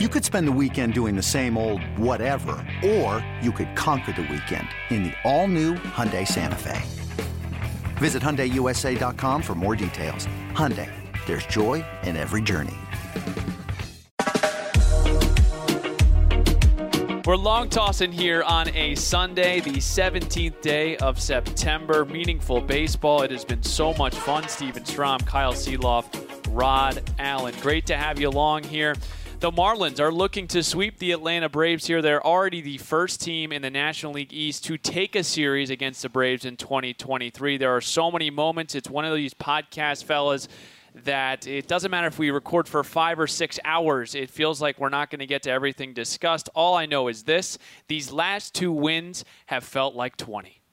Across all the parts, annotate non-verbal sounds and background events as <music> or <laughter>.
You could spend the weekend doing the same old whatever, or you could conquer the weekend in the all-new Hyundai Santa Fe. Visit HyundaiUSA.com for more details. Hyundai, there's joy in every journey. We're long tossing here on a Sunday, the 17th day of September. Meaningful baseball. It has been so much fun. Stephen Strom, Kyle Sielaff, Rod Allen. Great to have you along here. The Marlins are looking to sweep the Atlanta Braves here. They're already the first team in the National League East to take a series against the Braves in 2023. There are so many moments. It's one of these podcast fellas that it doesn't matter if we record for five or six hours, it feels like we're not going to get to everything discussed. All I know is this these last two wins have felt like 20.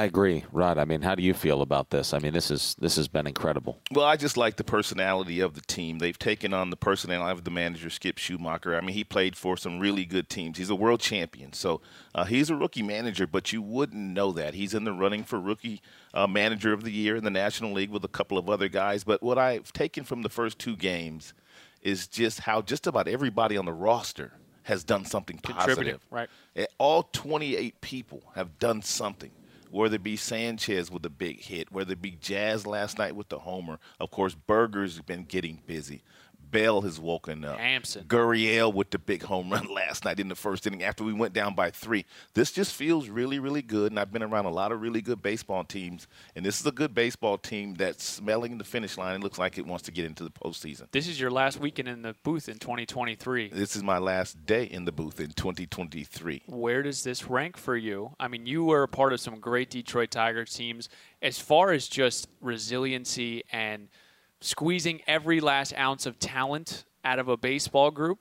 I agree, Rod. I mean, how do you feel about this? I mean, this is this has been incredible. Well, I just like the personality of the team. They've taken on the personality of the manager, Skip Schumaker. I mean, he played for some really good teams. He's a world champion, so uh, he's a rookie manager, but you wouldn't know that. He's in the running for rookie uh, manager of the year in the National League with a couple of other guys. But what I've taken from the first two games is just how just about everybody on the roster has done something positive. Right. All 28 people have done something whether it be Sanchez with a big hit, whether it be Jazz last night with the homer. Of course, Burger's been getting busy. Bell has woken up. Hampson. Gurriel with the big home run <laughs> last night in the first inning after we went down by three. This just feels really, really good. And I've been around a lot of really good baseball teams. And this is a good baseball team that's smelling the finish line. It looks like it wants to get into the postseason. This is your last weekend in the booth in 2023. This is my last day in the booth in 2023. Where does this rank for you? I mean, you were a part of some great Detroit Tigers teams. As far as just resiliency and – squeezing every last ounce of talent out of a baseball group.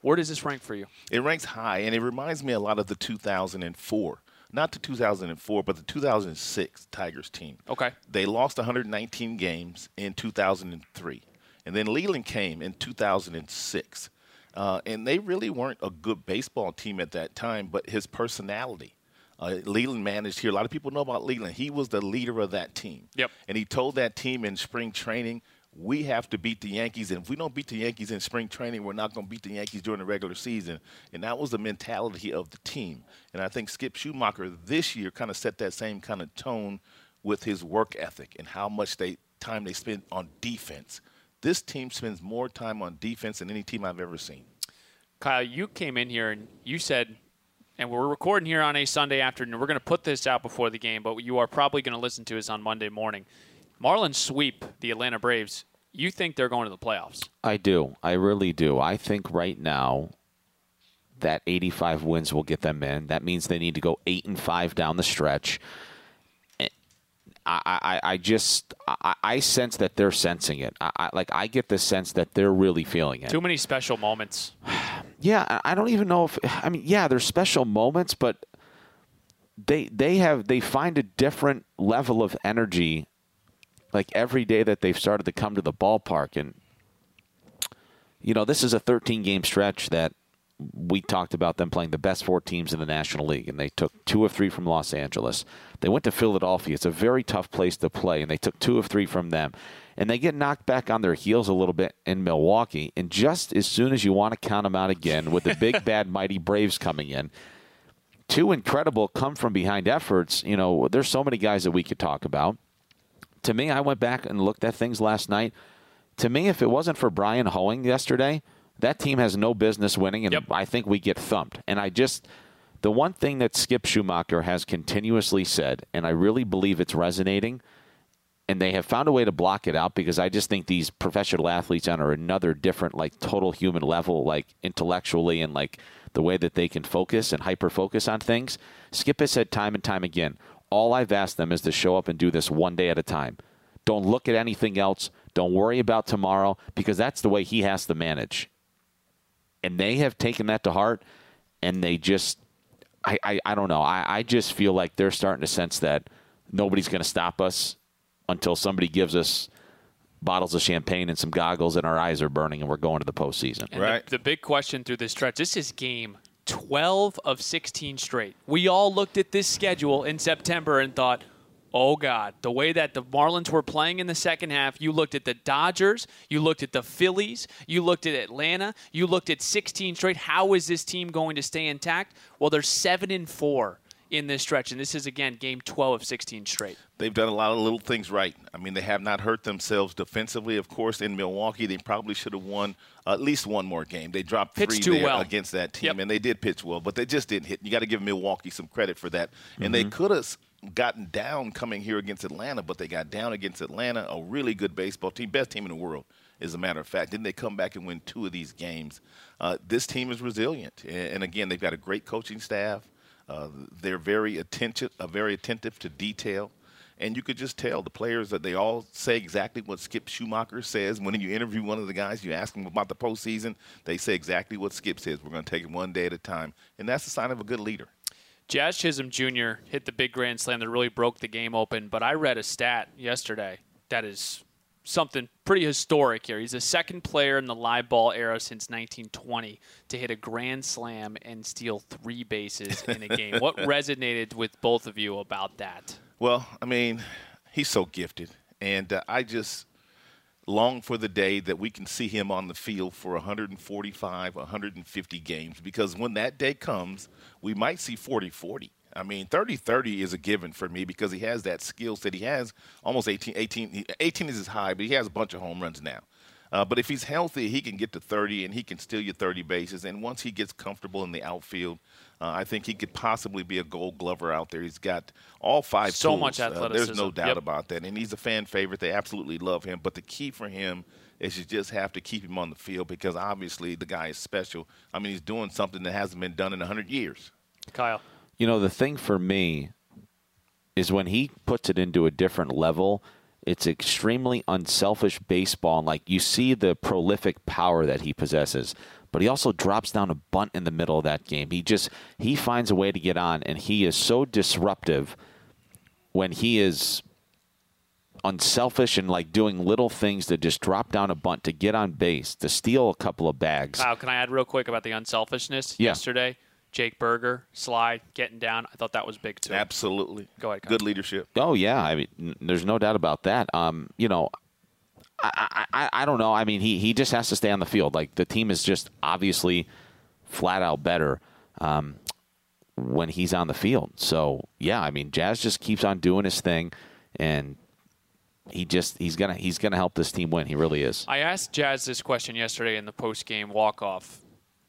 Where does this rank for you? It ranks high, and it reminds me a lot of the 2004 not the 2004, but the 2006 Tigers team. Okay. They lost 119 games in 2003. And then Leyland came in 2006. Uh, and they really weren't a good baseball team at that time, but his personality. Uh, Leyland managed here. A lot of people know about Leyland. He was the leader of that team. Yep. And he told that team in spring training, we have to beat the Yankees. And if we don't beat the Yankees in spring training, we're not going to beat the Yankees during the regular season. And that was the mentality of the team. And I think Skip Schumaker this year kind of set that same kind of tone with his work ethic and how much they time they spend on defense. This team spends more time on defense than any team I've ever seen. Kyle, you came in here and you said, and we're recording here on a Sunday afternoon. We're going to put this out before the game, but you are probably going to listen to us on Monday morning. Marlins sweep the Atlanta Braves. You think they're going to the playoffs? I do. I really do. I think right now that 85 wins will get them in. That means they need to go eight and five down the stretch. Eh, I, I, I just I, I sense that they're sensing it. I, I, like I get the sense that they're really feeling it. Too many special moments. <sighs> yeah, I don't even know if I mean yeah, there's special moments, but they they have they find a different level of energy like every day that they've started to come to the ballpark. And, you know, this is a 13 game stretch that we talked about them playing the best four teams in the National League, and they took two of three from Los Angeles. They went to Philadelphia. It's a very tough place to play, and they took two of three from them. And they get knocked back on their heels a little bit in Milwaukee. And just as soon as you want to count them out again, with the big, <laughs> bad, mighty Braves coming in, two incredible come from behind efforts. You know, there's so many guys that we could talk about to me, I went back and looked at things last night. To me, if it wasn't for Bryan Hoeing yesterday, that team has no business winning, and yep. I think we get thumped. And I just, the one thing that Skip Schumaker has continuously said, and I really believe it's resonating, and they have found a way to block it out because I just think these professional athletes are another different, like total human level, like intellectually and like the way that they can focus and hyper focus on things. Skip has said time and time again, all I've asked them is to show up and do this one day at a time. Don't look at anything else. Don't worry about tomorrow because that's the way he has to manage. And they have taken that to heart and they just, I, I, I don't know. I, I just feel like they're starting to sense that nobody's going to stop us until somebody gives us bottles of champagne and some goggles and our eyes are burning and we're going to the postseason. And right. The, the big question through this stretch, this is game 12 of 16 straight. We all looked at this schedule in September and thought, Oh God, the way that the Marlins were playing in the second half, you looked at the Dodgers, you looked at the Phillies, you looked at Atlanta, you looked at 16 straight. How is this team going to stay intact? Well, they're 7 and 4 in this stretch and this is again game 12 of 16 straight. They've done a lot of little things right. I mean, they have not hurt themselves defensively. Of course, in Milwaukee, they probably should have won at least one more game. They dropped three Pitched too there well. against that team, Yep. and they did pitch well, but they just didn't hit. You got to give Milwaukee some credit for that. And they could have gotten down coming here against Atlanta, but they got down against Atlanta, a really good baseball team, best team in the world, as a matter of fact. Didn't they come back and win two of these games? Uh, this team is resilient, and, and again, they've got a great coaching staff. Uh, they're very attentive, uh, very attentive to detail. And you could just tell the players that they all say exactly what Skip Schumaker says. When you interview one of the guys, you ask them about the postseason, they say exactly what Skip says. We're going to take it one day at a time. And that's a sign of a good leader. Jazz Chisholm Jr. hit the big grand slam that really broke the game open, but I read a stat yesterday that is something pretty historic here. He's the second player in the live ball era since 1920 to hit a grand slam and steal three bases in a game. what <laughs> resonated with both of you about that? Well, I mean, he's so gifted. And uh, I just long for the day that we can see him on the field for 145, 150 games because when that day comes, we might see 40 40. I mean, 30 30 is a given for me because he has that skill set. He has almost 18, 18, 18 is his high, but he has a bunch of home runs now. Uh, but if he's healthy, he can get to 30 and he can steal you 30 bases. And once he gets comfortable in the outfield, uh, I think he could possibly be a gold glover out there. He's got all five So tools. much Uh, there's no doubt Yep. about that. And he's a fan favorite. They absolutely love him. But the key for him is you just have to keep him on the field because obviously the guy is special. I mean, he's doing something that hasn't been done in 100 years. Kyle. You know, the thing for me is when he puts it into a different level, it's extremely unselfish baseball. And like you see the prolific power that he possesses, but he also drops down a bunt in the middle of that game. He just he finds a way to get on, and he is so disruptive when he is unselfish and like doing little things to just drop down a bunt to get on base to steal a couple of bags. Wow, can I add real quick about the unselfishness Yeah. yesterday? Jake Burger, slide, getting down. I thought that was big too. Absolutely. Go ahead, Kyle. Good leadership. Oh yeah, I mean, n- there's no doubt about that. Um, you know, I, I, I, I don't know. I mean, he he just has to stay on the field. Like the team is just obviously flat out better um, when he's on the field. So yeah, I mean, Jazz just keeps on doing his thing, and he just he's gonna he's gonna help this team win. He really is. I asked Jazz this question yesterday in the post game walk off.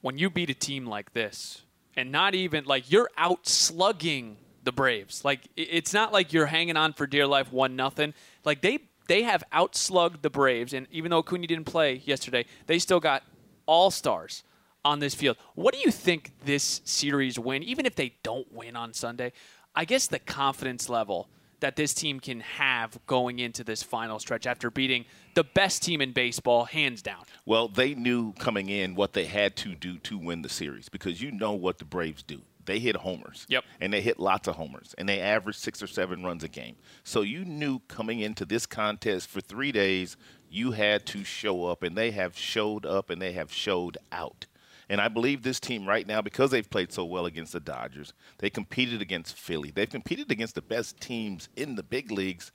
When you beat a team like this, and not even like you're out slugging the Braves, like it's not like you're hanging on for dear life, one nothing. Like they they have outslugged the Braves, and even though Acuna didn't play yesterday, they still got all stars on this field. What do you think this series win, even if they don't win on Sunday? I guess the confidence level that this team can have going into this final stretch after beating the best team in baseball, hands down. Well, they knew coming in what they had to do to win the series because you know what the Braves do. They hit homers. Yep. And they hit lots of homers. And they average six or seven runs a game. So you knew coming into this contest for three days, you had to show up. And they have showed up and they have showed out. And I believe this team right now, because they've played so well against the Dodgers, they competed against Philly. They've competed against the best teams in the big leagues.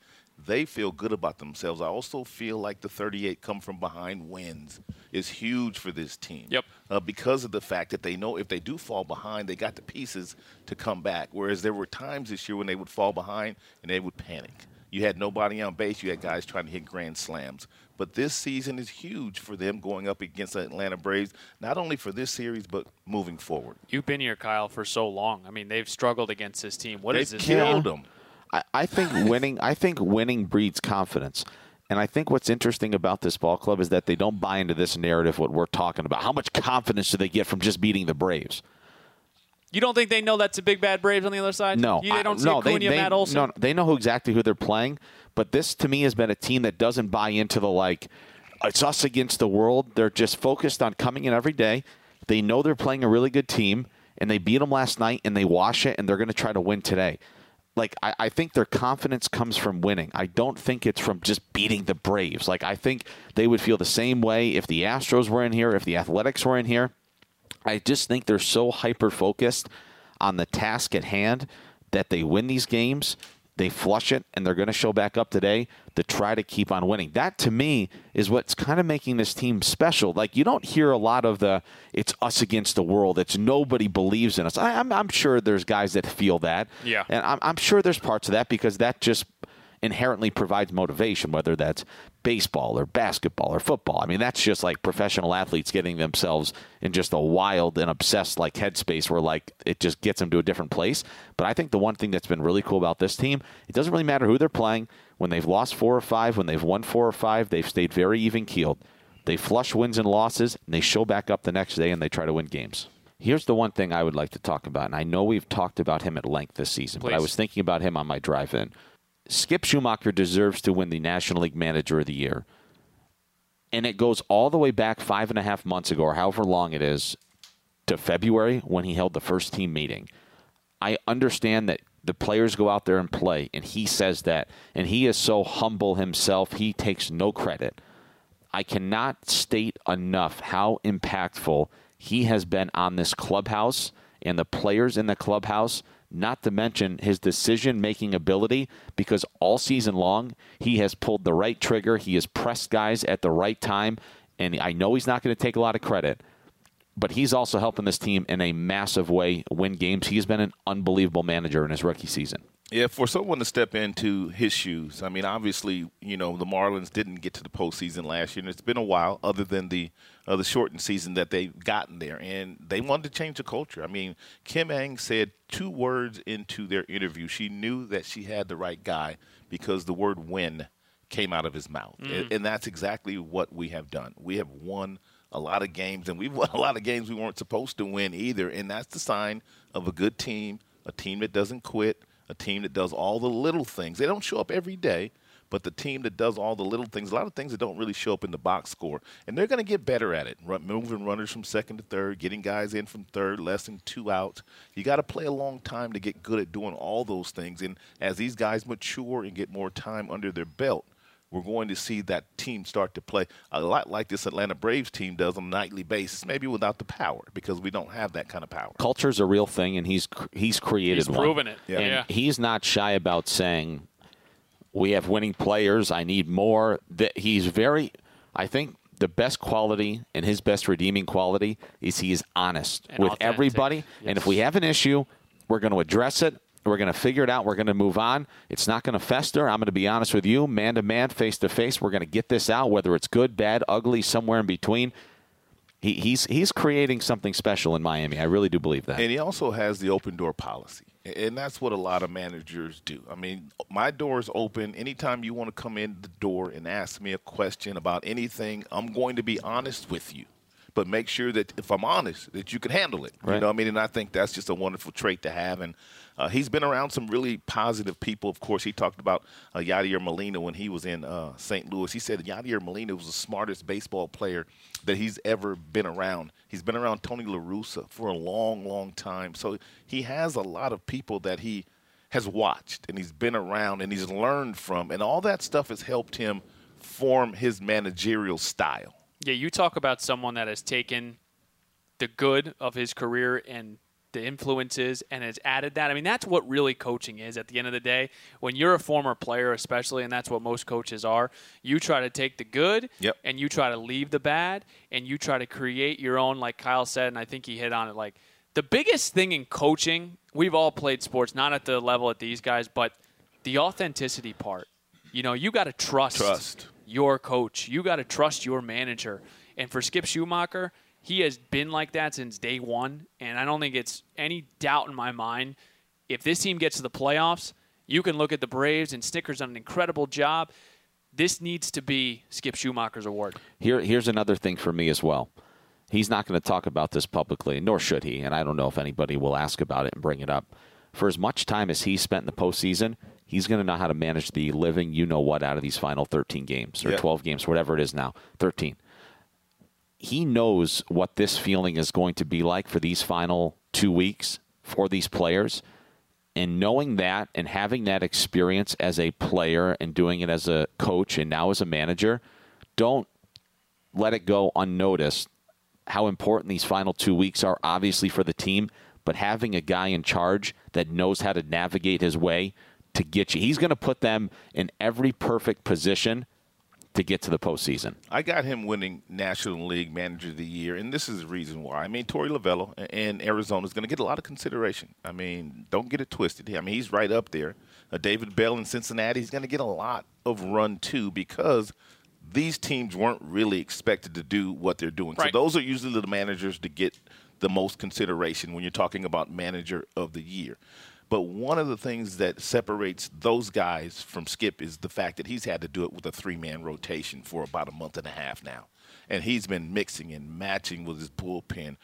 They feel good about themselves. I also feel like the 38 come from behind wins is huge for this team. Yep. Uh, because of the fact that they know if they do fall behind, they got the pieces to come back. Whereas there were times this year when they would fall behind and they would panic. You had nobody on base. You had guys trying to hit grand slams. But this season is huge for them going up against the Atlanta Braves, not only for this series, but moving forward. You've been here, Kyle, for so long. I mean, they've struggled against this team. What They've is this? killed them. I, I think winning. I think winning breeds confidence. And I think what's interesting about this ball club is that they don't buy into this narrative. What we're talking about. How much confidence do they get from just beating the Braves? You don't think they know that's a big bad Braves on the other side? No, you, they don't see no, Acuna, they, they, Matt Olson. No, they know who exactly who they're playing. But this, to me, has been a team that doesn't buy into the like, it's us against the world. They're just focused on coming in every day. They know they're playing a really good team, and they beat them last night, and they wash it, and they're going to try to win today. Like I, I think their confidence comes from winning. I don't think it's from just beating the Braves. Like I think they would feel the same way if the Astros were in here, if the Athletics were in here. I just think they're so hyper focused on the task at hand that they win these games. they flush it, and they're going to show back up today to try to keep on winning. That to me is what's kind of making this team special. Like you don't hear a lot of the "it's us against the world," "it's nobody believes in us." I, am I'm, I'm sure there's guys that feel that, yeah, and I'm, I'm sure there's parts of that because that just inherently provides motivation, whether that's baseball or basketball or football. I mean, that's just like professional athletes getting themselves in just a wild and obsessed like headspace where like it just gets them to a different place. But I think the one thing that's been really cool about this team, it doesn't really matter who they're playing. When they've lost four or five, when they've won four or five, they've stayed very even keeled. They flush wins and losses, and they show back up the next day and they try to win games. Here's the one thing I would like to talk about, and I know we've talked about him at length this season, Please. but I was thinking about him on my drive in. Skip Schumaker deserves to win the National League Manager of the Year. And it goes all the way back five and a half months ago, or however long it is, to February when he held the first team meeting. I understand that the players go out there and play, and he says that. And he is so humble himself, he takes no credit. I cannot state enough how impactful he has been on this clubhouse and the players in the clubhouse not to mention his decision making ability because all season long he has pulled the right trigger. He has pressed guys at the right time. And I know he's not going to take a lot of credit, but he's also helping this team in a massive way win games. He's been an unbelievable manager in his rookie season. Yeah, for someone to step into his shoes, I mean, obviously, you know, the Marlins didn't get to the postseason last year, and it's been a while, other than the uh, the shortened season that they've gotten there, and they wanted to change the culture. I mean, Kim Ng said two words into their interview. She knew that she had the right guy because the word "win" came out of his mouth, mm. and, and that's exactly what we have done. We have won a lot of games, and we've <laughs> won a lot of games we weren't supposed to win either, and that's the sign of a good team, a team that doesn't quit a team that does all the little things. They don't show up every day, but the team that does all the little things, a lot of things that don't really show up in the box score, and they're going to get better at it. Run, moving runners from second to third, getting guys in from third, less than two outs. You got to play a long time to get good at doing all those things. And as these guys mature and get more time under their belt, we're going to see that team start to play a lot like this Atlanta Braves team does on a nightly basis, maybe without the power because we don't have that kind of power. Culture's a real thing, and he's he's created one. he's one. proven it. Yeah. And yeah. he's not shy about saying, "We have winning players. I need more." That he's very, I think. The best quality and his best redeeming quality is he is honest and with authentic. everybody. Yes. And if we have an issue, we're going to address it we're going to figure it out. We're going to move on. It's not going to fester. I'm going to be honest with you, man to man, face to face. We're going to get this out, whether it's good, bad, ugly, somewhere in between. He, he's he's creating something special in Miami. I really do believe that. And he also has the open door policy, and that's what a lot of managers do. I mean, my door is open. Anytime you want to come in the door and ask me a question about anything, I'm going to be honest with you but make sure that if I'm honest, that you can handle it. Right. You know, I mean, and I think that's just a wonderful trait to have. And uh, he's been around some really positive people. Of course, he talked about uh, Yadier Molina when he was in uh, St. Louis. He said Yadier Molina was the smartest baseball player that he's ever been around. He's been around Tony La Russa for a long, long time. So he has a lot of people that he has watched and he's been around and he's learned from, and all that stuff has helped him form his managerial style. Yeah, you talk about someone that has taken the good of his career and the influences and has added that. I mean, that's what really coaching is at the end of the day. When you're a former player, especially, and that's what most coaches are, you try to take the good yep. and you try to leave the bad and you try to create your own, like Kyle said, and I think he hit on it. Like the biggest thing in coaching, we've all played sports, not at the level at these guys, but the authenticity part. You know, you got to trust, trust your coach. You got to trust your manager. And for Skip Schumaker, he has been like that since day one. And I don't think it's any doubt in my mind. If this team gets to the playoffs, you can look at the Braves and Snitker's done an incredible job. This needs to be Skip Schumaker's award. Here, here's another thing for me as well. He's not going to talk about this publicly, nor should he. And I don't know if anybody will ask about it and bring it up. For as much time as he spent in the postseason, he's going to know how to manage the living you know what out of these final 13 games or yep. 12 games, whatever it is now, 13. He knows what this feeling is going to be like for these final two weeks for these players. And knowing that and having that experience as a player and doing it as a coach and now as a manager, don't let it go unnoticed how important these final two weeks are, obviously, for the team. But having a guy in charge that knows how to navigate his way to get you. He's going to put them in every perfect position to get to the postseason. I got him winning National League Manager of the Year, and this is the reason why. I mean, Torey Lovullo in Arizona is going to get a lot of consideration. I mean, don't get it twisted. I mean, he's right up there. Uh, David Bell in Cincinnati, is going to get a lot of run too because these teams weren't really expected to do what they're doing. Right. So those are usually the managers to get the most consideration when you're talking about Manager of the Year. But one of the things that separates those guys from Skip is the fact that he's had to do it with a three man rotation for about a month and a half now. And he's been mixing and matching with his bullpen,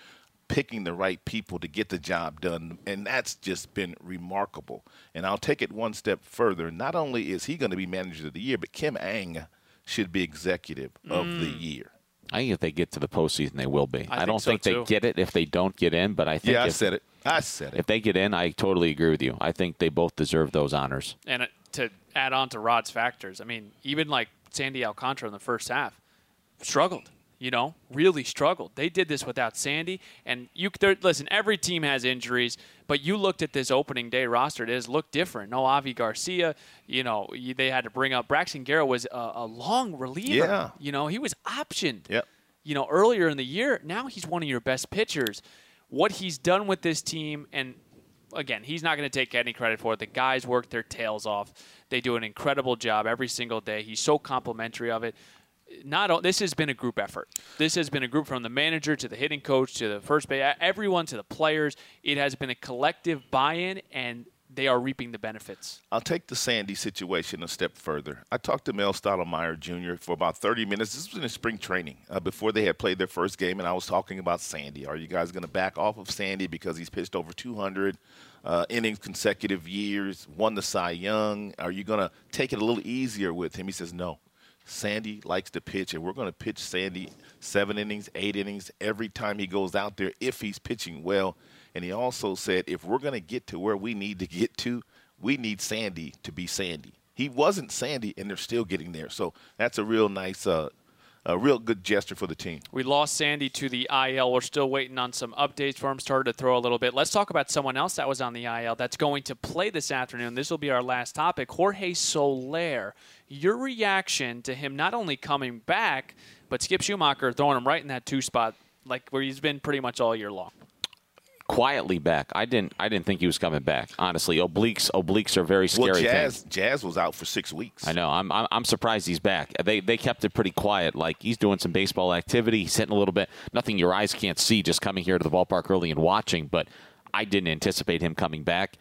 picking the right people to get the job done. And that's just been remarkable. And I'll take it one step further. Not only is he going to be manager of the year, but Kim Ng should be executive of the mm. year. I think if they get to the postseason, they will be. I I, think don't so, think too. they get it if they don't get in, but I think Yeah, I said it. I said it. if they get in, I totally agree with you. I think they both deserve those honors. And uh, to add on to Rod's factors, I mean, even like Sandy Alcantara in the first half struggled. You know, really struggled. They did this without Sandy, and you there, listen. Every team has injuries, but you looked at this opening day roster. It has looked different. No Avi Garcia. You know, they had to bring up Braxton Garrett was a, a long reliever. Yeah. You know, he was optioned. Yep. You know, earlier in the year. Now he's one of your best pitchers. What he's done with this team, and again, he's not going to take any credit for it. The guys work their tails off. They do an incredible job every single day. He's so complimentary of it. Not this has been a group effort. This has been a group from the manager to the hitting coach to the first base, everyone to the players. It has been a collective buy-in, and they are reaping the benefits. I'll take the Sandy situation a step further. I talked to Mel Stottlemyre Jr. for about 30 minutes. This was in spring training uh, before they had played their first game, and I was talking about Sandy. Are you guys going to back off of Sandy because he's pitched over 200 uh, innings consecutive years, won the Cy Young? Are you going to take it a little easier with him? He says, no. Sandy likes to pitch, and we're going to pitch Sandy seven innings, eight innings every time he goes out there if he's pitching well. And he also said, if we're going to get to where we need to get to, we need Sandy to be Sandy. He wasn't Sandy, and they're still getting there. So that's a real nice, uh, a real good gesture for the team. We lost Sandy to the IL. We're still waiting on some updates for him. Started to throw a little bit. Let's talk about someone else that was on the IL that's going to play this afternoon. This will be our last topic. Jorge Soler. Your reaction to him not only coming back, but Skip Schumaker throwing him right in that two spot, like where he's been pretty much all year long. Quietly back. I didn't. I didn't think he was coming back. Honestly, obliques. Obliques are very scary. Well, thing. Jazz, Jazz was out for six weeks. I know. I'm, I'm I'm surprised he's back. They they kept it pretty quiet. Like he's doing some baseball activity. He's hitting a little bit. Nothing your eyes can't see. Just coming here to the ballpark early and watching. But I didn't anticipate him coming back.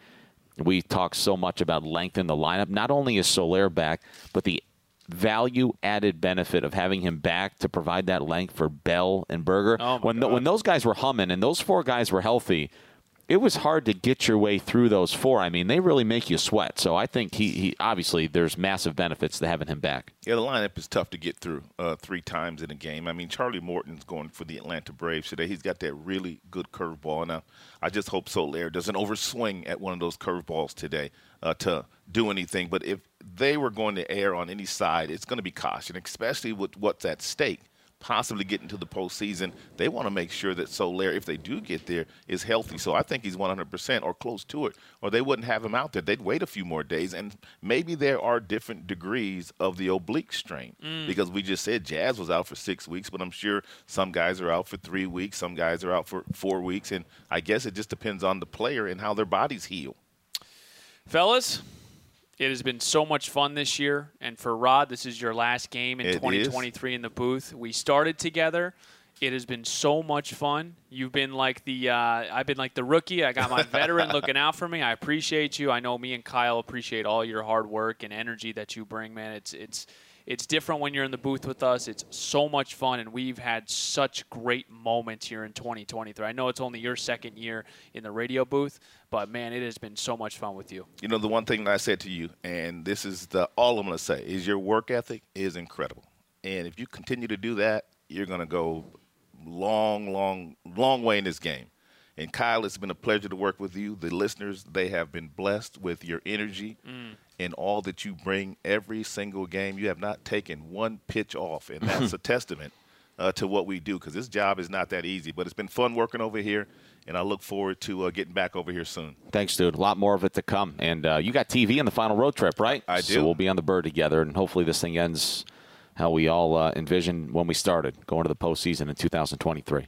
We talk so much about length in the lineup. Not only is Soler back, but the value added benefit of having him back to provide that length for Bell and Burger. Oh, when God. when those guys were humming and those four guys were healthy, it was hard to get your way through those four. I mean, they really make you sweat. So I think he, he obviously there's massive benefits to having him back. Yeah, the lineup is tough to get through uh, three times in a game. I mean, Charlie Morton's going for the Atlanta Braves today. He's got that really good curveball. Now, I just hope Soler doesn't overswing at one of those curveballs today uh, to do anything. But if they were going to err on any side, it's going to be caution, especially with what's at stake. Possibly getting to the postseason, they want to make sure that Soler, if they do get there, is healthy. So I think he's 100% or close to it, or they wouldn't have him out there. They'd wait a few more days, and maybe there are different degrees of the oblique strain mm. because we just said Jazz was out for six weeks, but I'm sure some guys are out for three weeks, some guys are out for four weeks, and I guess it just depends on the player and how their bodies heal. Fellas, it has been so much fun this year. And for Rod, this is your last game in It is. 2023 in the booth. We started together. It has been so much fun. You've been like the uh, I've been like the rookie. I got my <laughs> veteran looking out for me. I appreciate you. I know me and Kyle appreciate all your hard work and energy that you bring, man. It's it's it's different when you're in the booth with us. It's so much fun, and we've had such great moments here in 2023. I know it's only your second year in the radio booth, but man, it has been so much fun with you. You know, the one thing that I said to you, and this is the all I'm going to say, is your work ethic is incredible. And if you continue to do that, you're going to go long, long, long way in this game. And Kyle, it's been a pleasure to work with you. The listeners, they have been blessed with your energy and all that you bring every single game. You have not taken one pitch off, and that's a <laughs> testament uh, to what we do because this job is not that easy. But it's been fun working over here, and I look forward to uh, getting back over here soon. Thanks, dude. A lot more of it to come. And uh, you got TV in the final road trip, right? I do. So we'll be on the bird together, and hopefully this thing ends how we all uh, envisioned when we started, going to the postseason in 2023.